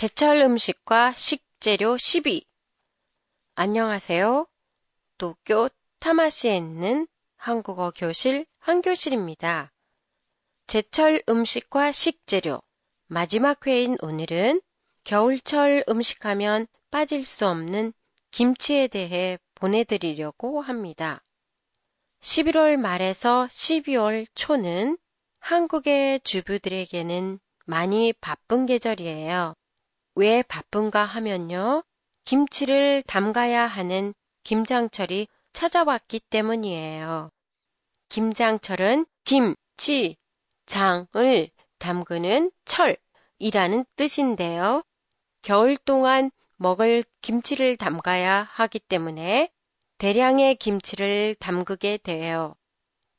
제철 음식과 식재료 10위. 안녕하세요. 도쿄 타마시에 있는 한국어 교실 한교실입니다. 제철 음식과 식재료. 마지막 회인 오늘은 겨울철 음식하면 빠질 수 없는 김치에 대해 보내드리려고 합니다. 11월 말에서 12월 초는 한국의 주부들에게는 많이 바쁜 계절이에요. 왜 바쁜가 하면요. 김치를 담가야 하는 김장철이 찾아왔기 때문이에요. 김장철은 김, 치, 장을 담그는 철이라는 뜻인데요. 겨울 동안 먹을 김치를 담가야 하기 때문에 대량의 김치를 담그게 돼요.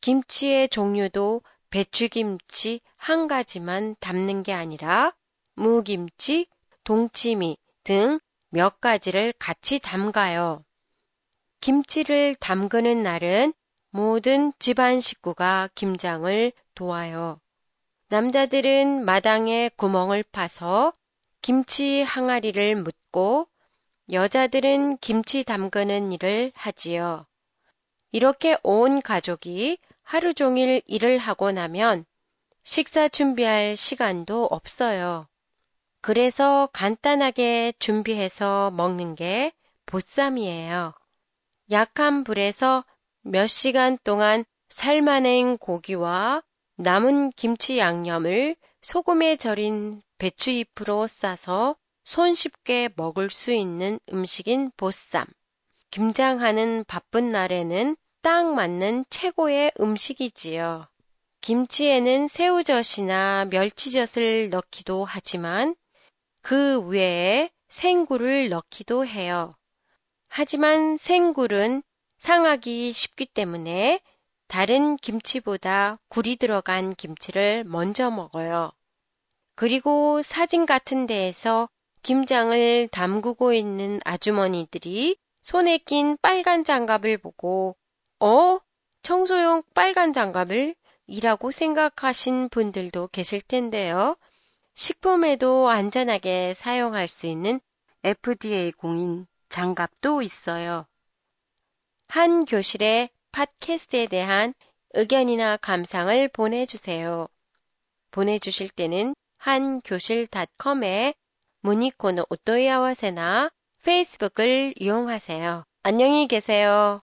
김치의 종류도 배추김치 한 가지만 담는 게 아니라 무김치, 동치미 등 몇 가지를 같이 담가요. 김치를 담그는 날은 모든 집안 식구가 김장을 도와요. 남자들은 마당에 구멍을 파서 김치 항아리를 묻고 여자들은 김치 담그는 일을 하지요. 이렇게 온 가족이 하루 종일 일을 하고 나면 식사 준비할 시간도 없어요. 그래서 간단하게 준비해서 먹는 게 보쌈이에요. 약한 불에서 몇 시간 동안 삶아낸 고기와 남은 김치 양념을 소금에 절인 배추잎으로 싸서 손쉽게 먹을 수 있는 음식인 보쌈. 김장하는 바쁜 날에는 딱 맞는 최고의 음식이지요. 김치에는 새우젓이나 멸치젓을 넣기도 하지만 그 외에 생굴을 넣기도 해요. 하지만 생굴은 상하기 쉽기 때문에 다른 김치보다 굴이 들어간 김치를 먼저 먹어요. 그리고 사진 같은 데에서 김장을 담그고 있는 아주머니들이 손에 낀 빨간 장갑을 보고 어? 청소용 빨간 장갑을? 이라고 생각하신 분들도 계실 텐데요. 식품에도 안전하게 사용할 수 있는 FDA 공인 장갑도 있어요. 한 교실의 팟캐스트에 대한 의견이나 감상을 보내주세요. 보내주실 때는 한교실닷컴에 문의코너 오토이아와세나 페이스북을 이용하세요. 안녕히 계세요.